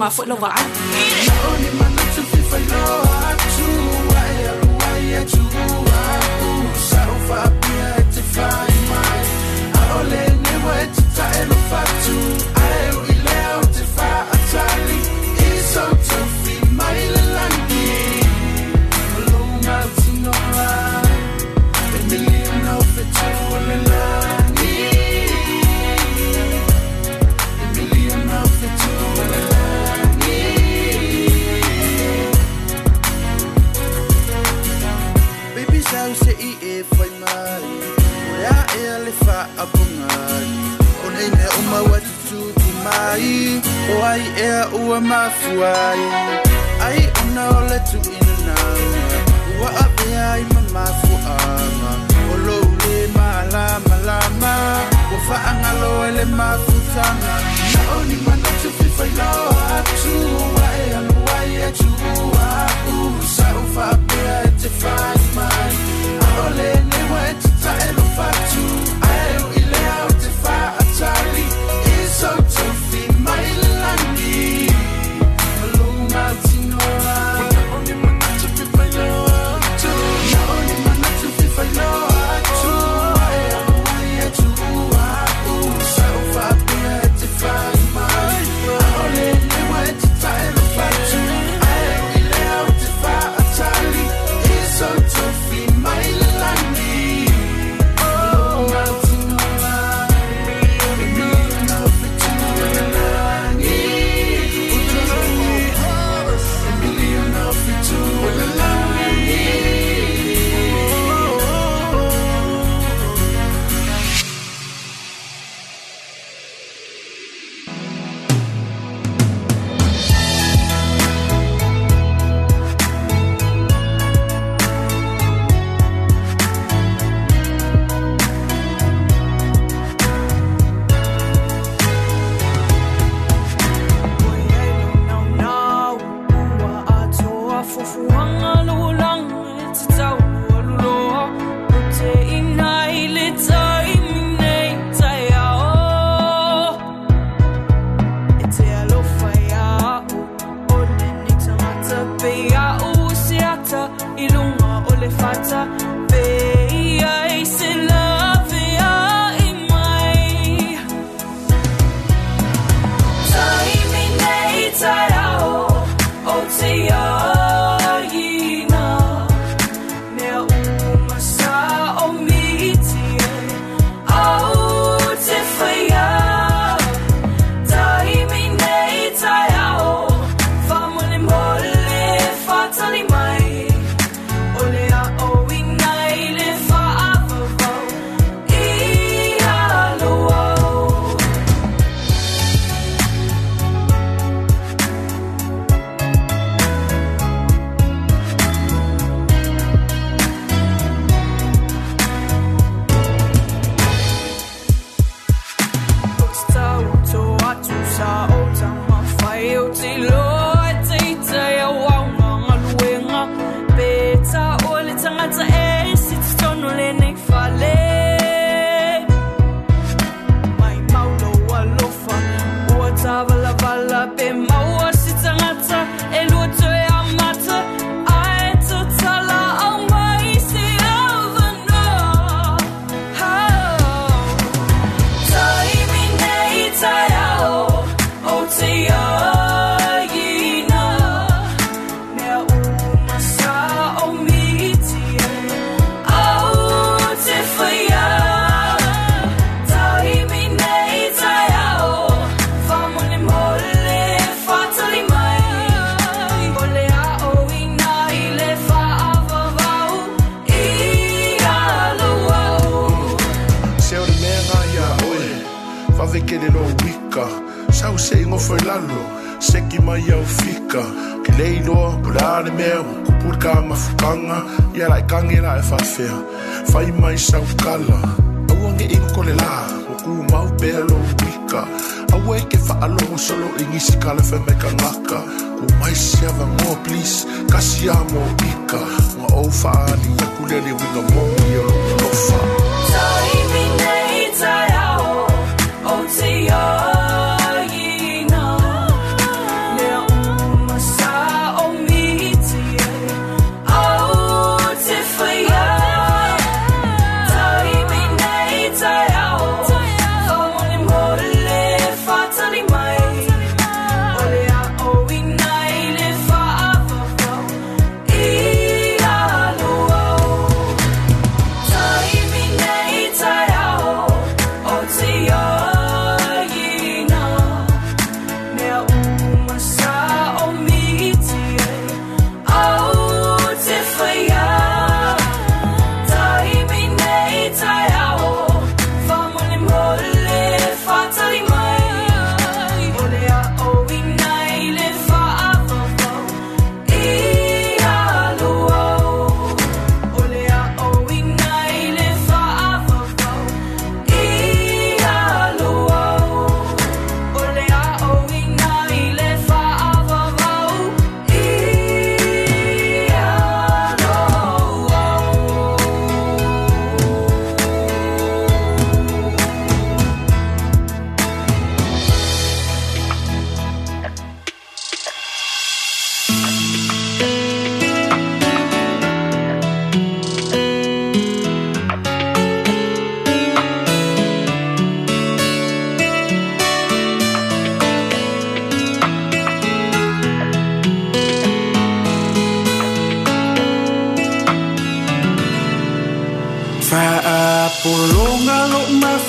my foot lover.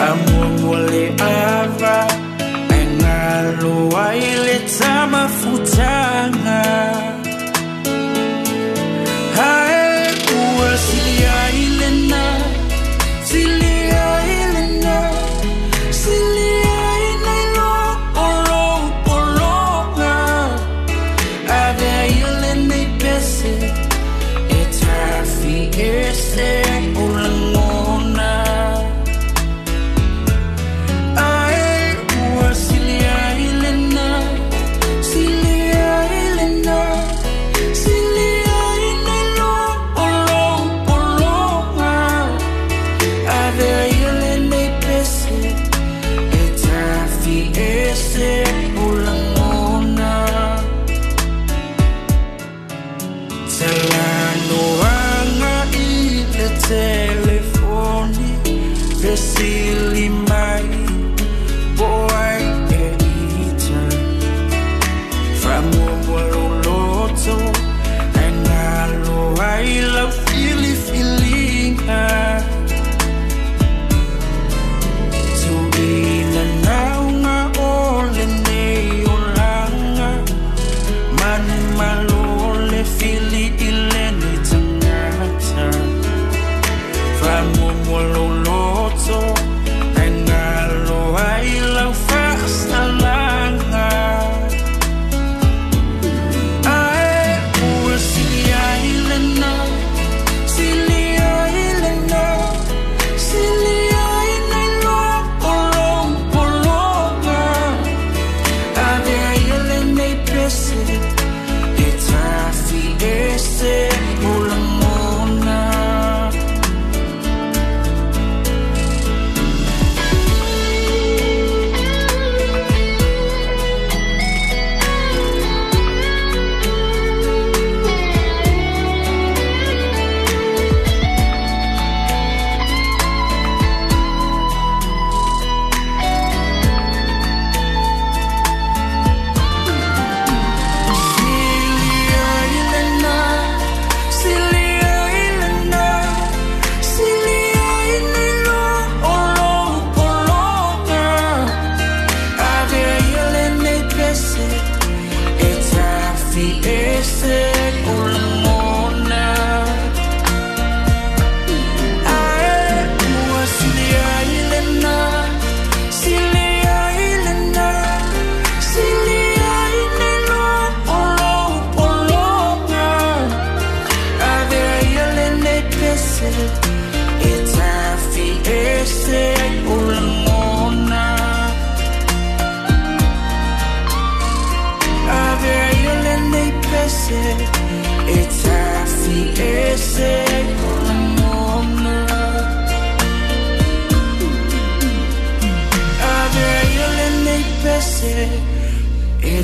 Ramumuli ava Engalo waile tamafuta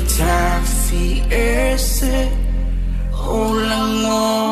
Tafi ese ulangona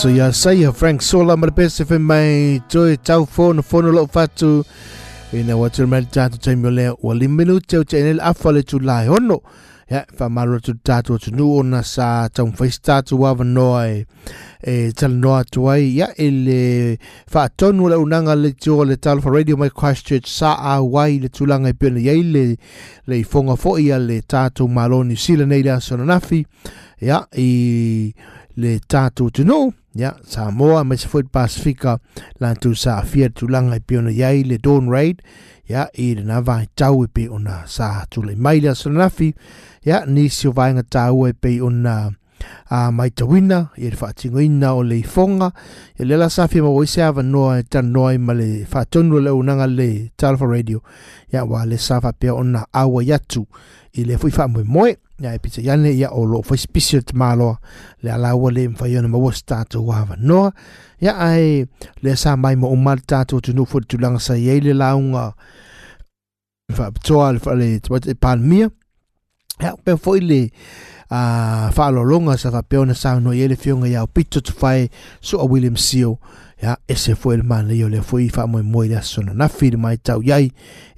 so ia saia Frank Sola ma le pese fe mai toi tau fono lo fatu ina wa tu mal tatu taimi o lea ua lima minuti au te le afa le tu lai hono ya fa malo tu tatu tu nu ona sa tau fai tatu wa noa e e tala noa tu ai ya ele fa tonu le unanga le tu le tala radio my Christchurch sa a wai le tulanga i pena ya le le fonga fo ia le tatu maloni sila le asona nafi ya i le tatu tu nu ya Samoa mai se foi Pasifika la tu sa fia tulanga i pena ya le Dawn Raid ya i le na vai tau i pe ona sa tu le mai la sanafi ya ni si vai nga tau e pe ona a mai tawina i le whaatingoina o le fonga i le la safi ma woise ava noa e tan noa i ma le whaatonu le unanga le Talfa Radio. Ya wa le safa pia ona awa yatu i le fui wha moe moe ya e pita yane ya o lo whaispisi o te maloa le alaua le mwhaiona ma was tātou wāwa noa ya ai le sa mai mo umar tātou tu nufu tu langa sa iei le launga whaapitoa le whaale te palmia ya pe foi le a uh, whaalolonga sa whapeona sa no i le fionga iau pito tu whae so a William Seal ya ese fue el man yo le fui fa mo mo ya son na firma y tau ya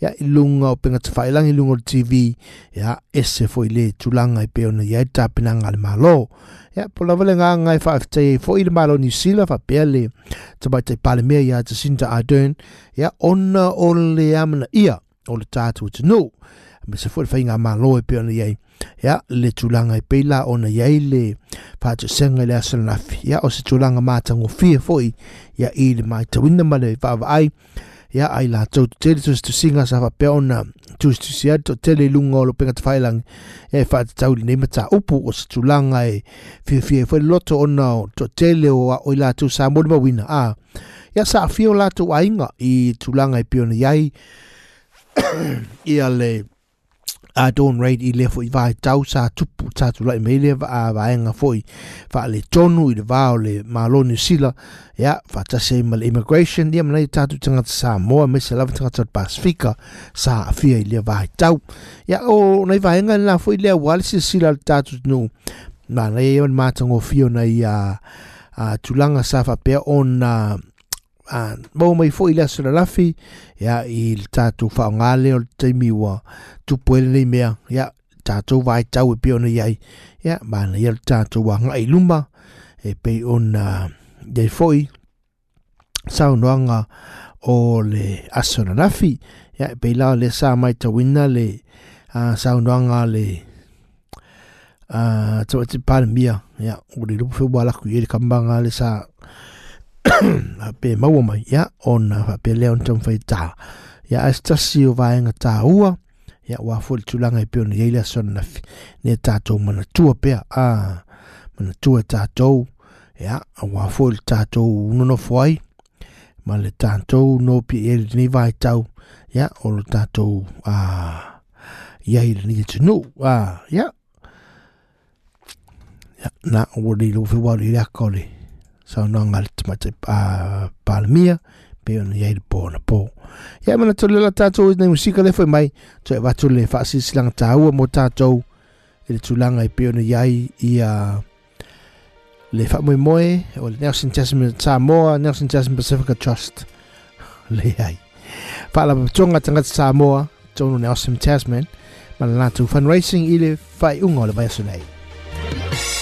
ya lunga o oh, penga tfailang i lungo oh, tv ya ese fue le chulanga i pe no ya tapina ngal malo. Ya por la vele nga fa te fo il malo ni sila fa pele tba te palme ya te sinta aden ah, ya onna on le amna ia o le tatu no. Me se fue fa malo i pe no ya ia le tulaga i peila ona iai le faatoʻasaga i le asanafi ia e o se tulaga matagofie foʻi ia i le maitauina ma le faavaai ia ai. Latou totele tusitusiga sa faapea ona. Tusitusi ai toʻatele i luga o lo pegatafaelagi ia e faatatau lenei mataupu o se tulaga e fiafia foi le loto ona o toʻatele o aʻo i latou sa mo le mauina a sa saafia o latou aiga i tulaga i piona iai ia le a don raid i le foi vai tau sa tupu tatu lai mele a vaenga foi fa le tonu i le vao le maloni sila ya fa ta se mal immigration. Dia mana tatu tanga sa mo me se lava tanga tatu pasifika sa afia i le vai tau ya o nei vaenga la foi le wale si sila tatu no na le yon matango fio na ia a tulanga sa fa pe on na a mo mai fo ile sura lafi ya il tatu fa ngale o te miwa tu puele nei mea ya tatu vai tau e piona yai ya ma na ya tatu wa ngai lumba e pe on na de foi sa noanga o le asura lafi ya pe la le sa mai tawina le a sa noanga le a to te palmia ya o le lupu wala ku ye kambanga le sa. pe mau mai ya ona fa pe leon tom fai ta ya astasi o vai nga ta ua ya wa fol tulanga pe on ye la son nafi. Ne ta to mana tua pe a mana tua ta to ya a wa fol ta to no ma le tatou to no pe el ni vai ta ya o lo ta to a ya il ni te no a ya na o le lo fi wa le ya So no ngal tmate a palmia pe ona ia le bona po. Ia mana tole la tātou nei musika le foi mai. Toi watu le whaasi silang tāua mo tātou. Ele tulanga i pe ona iai i a le wha moe moe o le Nelson Testament Samoa, Nelson Testament Pacific Trust le iai. Whaala patonga tangata Samoa, tonu Nelson Tasman, mana lātou fundraising i le whai unga o le vai asunei. Thank.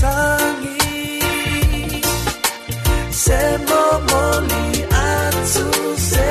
tangi se momoli atu se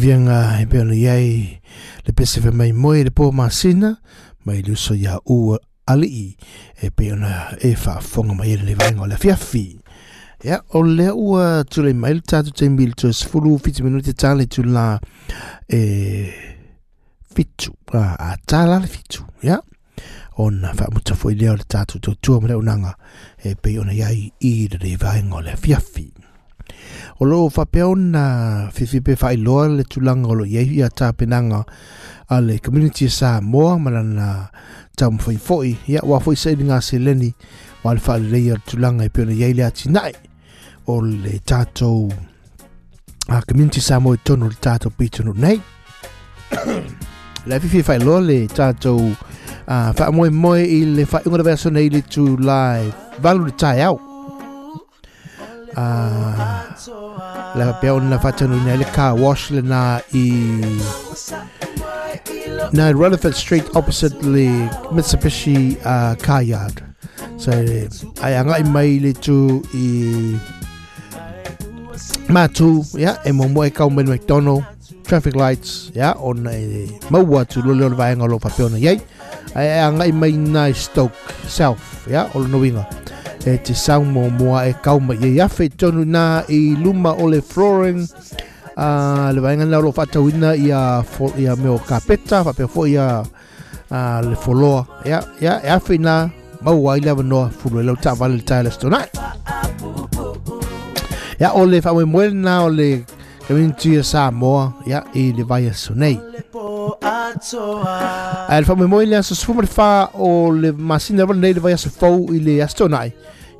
vianga e pia no iai le pese fe mai moe le pō māsina mai uso ia ua ali e pia na e whaafonga mai e le vaenga o le fiafi. Ia, o lea ua tūlei mai le tātou te mil tō sifuru fiti minuti e tāle tū la e fitu, a tāla le fitu, ia. Ona whaamuta fwoi lea o le tātou tō tūa mre unanga e pia ona iai i le vaenga o le fiafi. o lo whapea ona whiwhipe whailoa le tulanga o lo iei, ia tāpenanga a le community sa moa, malana tau mwhai foi, ia wā foi sairi ngā se leni. Wā le whaalelei a tulanga i e peona iei le ati nai o le tātou a community sa moa e i tono le tātou pitonu nei. Le whiwhi whailoa le tātou a whaamoe moe i le whaiunga da vea sona i le tu live valu tai au. Ah, la pe ona fatanu na le car wash le na i na Rutherford Street opposite le Mitsubishi uh, car yard. So ai anga mai le tu i matu ya e mo mo e ka mo McDonald traffic lights ya on e maua tu lo lo vai ngalo pa pe ona yai. Ai anga mai na stoke south ya o no winga e te sau mo moa e kauma i afe tonu na i luma o le flooring uh, le vainga na lo fatawina i a, i a meo kapeta fa pe fo i a uh, le foloa. Ya ya e afe na mau wai lava noa fulu e lau ta vale le tae le stonai ya o le fa mo mo na o le community a Samoa ya i le a Al le faamoemoe mo le so sfuma fa o le masina lava nei le vai a so fou i le astonai.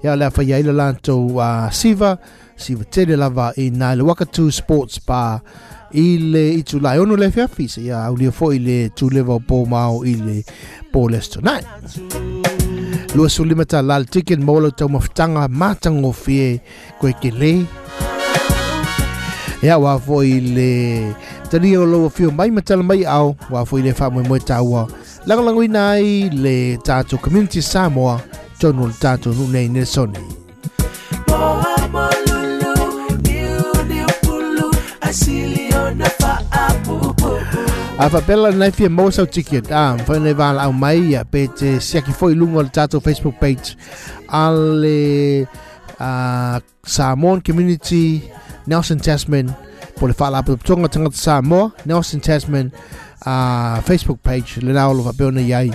Ia le fa ya ile latou a siva siva tele lava i na le wakatu sports bar i le i tu lai ono le afiafi seia ya au le fo i le tu leva po mao i le po le astonai. Lua sulima ta lal ticket molo tau maftanga matango fie koe ke le ia wa foi le tani o lo fiu mai ma tala mai au wa foi le fa mo mo tawa langa lango inai le tatu community Samoa tonu tatu tato nu nei ne soni Moa molulu, iuni pulu, asili ona fa apupupu a faapela lenai fia maua mai ia pe te siaki foʻi luga o le tatou facebook page. A le uh, samon community Nelson Tasman po le fala po tonga tanga Samoa Nelson Tasman a uh, Facebook page le na lo fa pe ona yai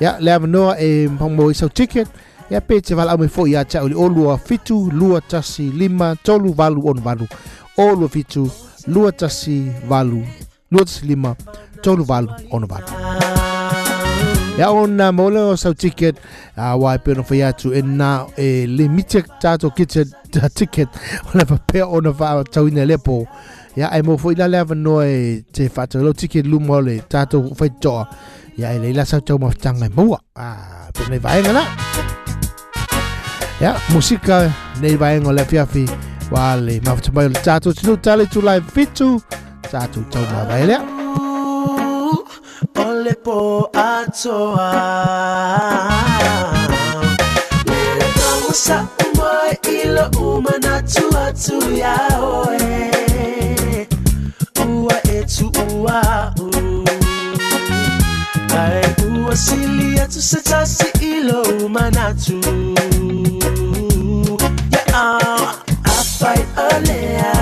ya le ava noa e mpamo i sau ticket. Ya pe te vala au me fo ya cha o le olua fitu lua tasi lima tolu valu on valu. Olua fitu lua tasi valu lua tasi lima tolu valu on valu ia ona mo le o sau ticket auā e pena faia atu e nā e limite tatou ticket. Ona papea ona faatauina lea po. Ia ae mo foʻi la le avanoa e te faataulau ticket luma o le tatou faitoa ia e lei lasau taumafetaga e maua penei vaega la. Ia musika, nei vaega o le afiafi ua le mafetamai o le tatou tinuu tale tulai fitu tatou taumavae lea Ole po tau sa umai ilo uma na tu atu ya oe. Ua e tu ua u. Ai ua sili atu se ilo uma na tu. Ya au Afai olea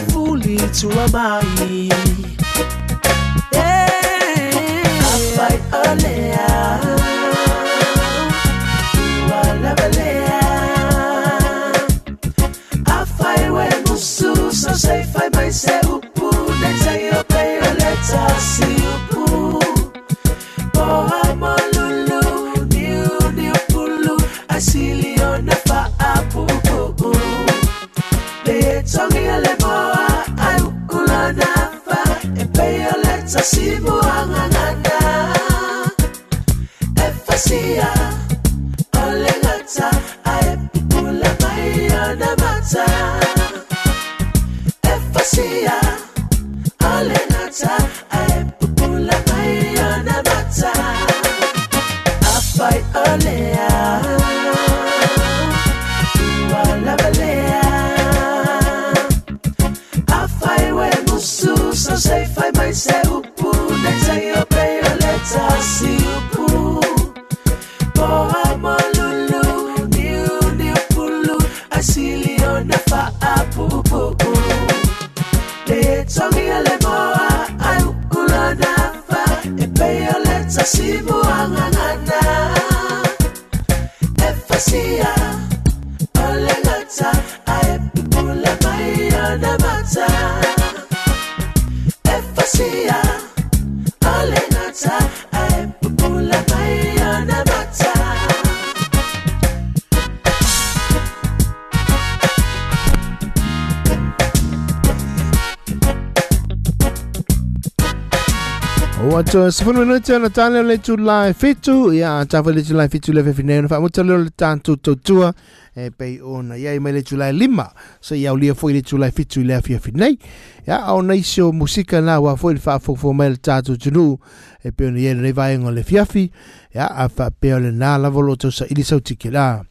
i lo fuli tua mai Eh A fai ole a Ua labalea A fai we musu so say fai mai se upu Ne sibuangan sefulu minuta ona tale o le tulai fitu. Ia atafa le tulai fitu leve finai ona faamuta leo le tatou tautua e pei ona. Iai mai le tulai lima. So ia aulia foʻi le tulai fitu i le afia finai ia aona isi o musika na ua foʻi le faafogofo mai le tatou tunuu e eh, pei ona iai lenei vaega o le fiafi. Ia a faapea o lenā lava o loo tausaʻili sautikilā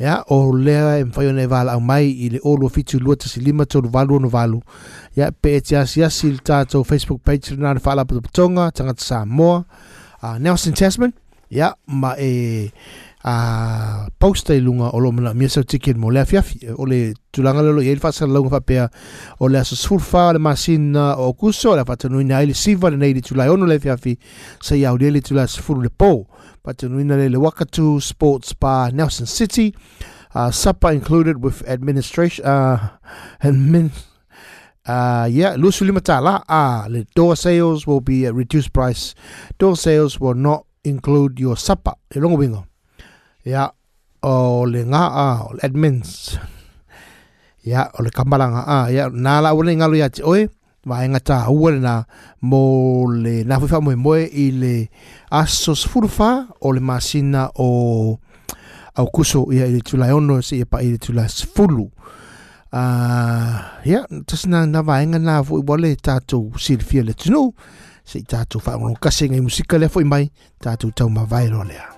ia o lea e mwhai ona e wala au mai i le olo fitu lua tasi lima tonu valu ia pe e te asi asi le tātou Facebook page whala pata patonga tangata Samoa. Uh, Nelson Tasman. Ia ma e uh, posta i lunga o lo mana mia tiki mo lea fiafi o le tulanga lelo i le whasa launga whapea o le sulfa le masina o kuso le whatanuina i le siva le nei le tulai ono le fiafi sa iau le le tulai sifuru le po le le Wakatu Sports Bar, Nelson City. Uh, supper included with administration. Uh, admin, uh, yeah, lusu lima tala. Ah, the door sales will be at reduced price. Door sales will not include your supper. E longo. O le nga ah, o le admins. Yeah, o le kambalanga ah, yeah, nala wale ngalu ya ti oe. va e ngata ua le na mo le na fufa moe moe i le aso sfurufa o le masina o au kuso ia i le tula ono se ia pa i le tula sfulu uh, ia tasna na vaenga na fu i wale silfia le tunu se i whaangono kase ngai musika lea fo i mai, tātou tau lea.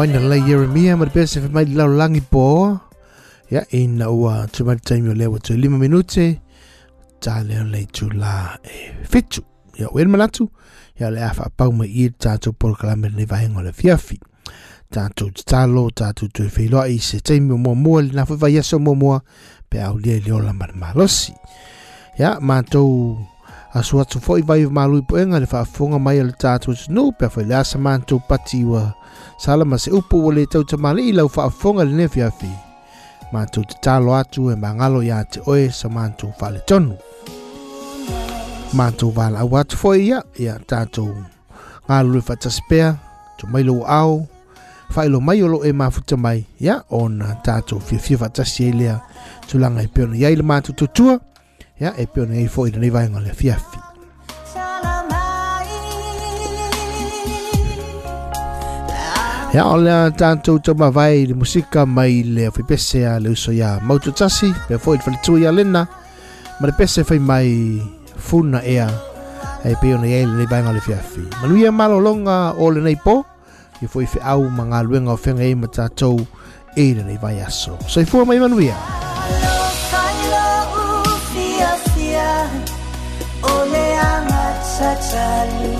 Waina lai Jeremia ma pese fe mai lau langi po. Ya ina ua tu mai tai o lewa tu lima minute. Ta leo lei tu la e fitu. Ya uen manatu. Ya le afa pau mai i tātou por kalame ni vahengo le fiafi. Tātou tatalo tātou tu e whiloa i se taimi o mua mua li na fai vai aso mua mua. Pe au lia i liola ma malosi. Ya a sua tu foi vai malu po enga le fa fonga mai le tatu no pe foi la saman tu patiwa. Sala ma se upu wale tau tamale i lau fa le nefia fi ma tu te talo atu e mangalo ya te oe saman tu fa le tonu. Ma tu au atu foi ia ia tatu ngalu le fa taspea tu mai lo au fa ilo mai olo e mafuta mai. Ia ona tatu fia fia fa tasi e lea. Tulaga i peona iai le matututua ja, e pionei foʻi lenei vaega o le afiafi ia o lea tatou taumavai i le musika mai le faipese a le uso iā mautotasi pe foʻi le faletua iā lena ma le pese fai mai funa ea e pei ona iai lenei vaega o le fiafi manuia malologa o lenei po ia foʻi feʻau ma galuega o fega ai ma tatou i lenei vai aso soifua mai manuia besar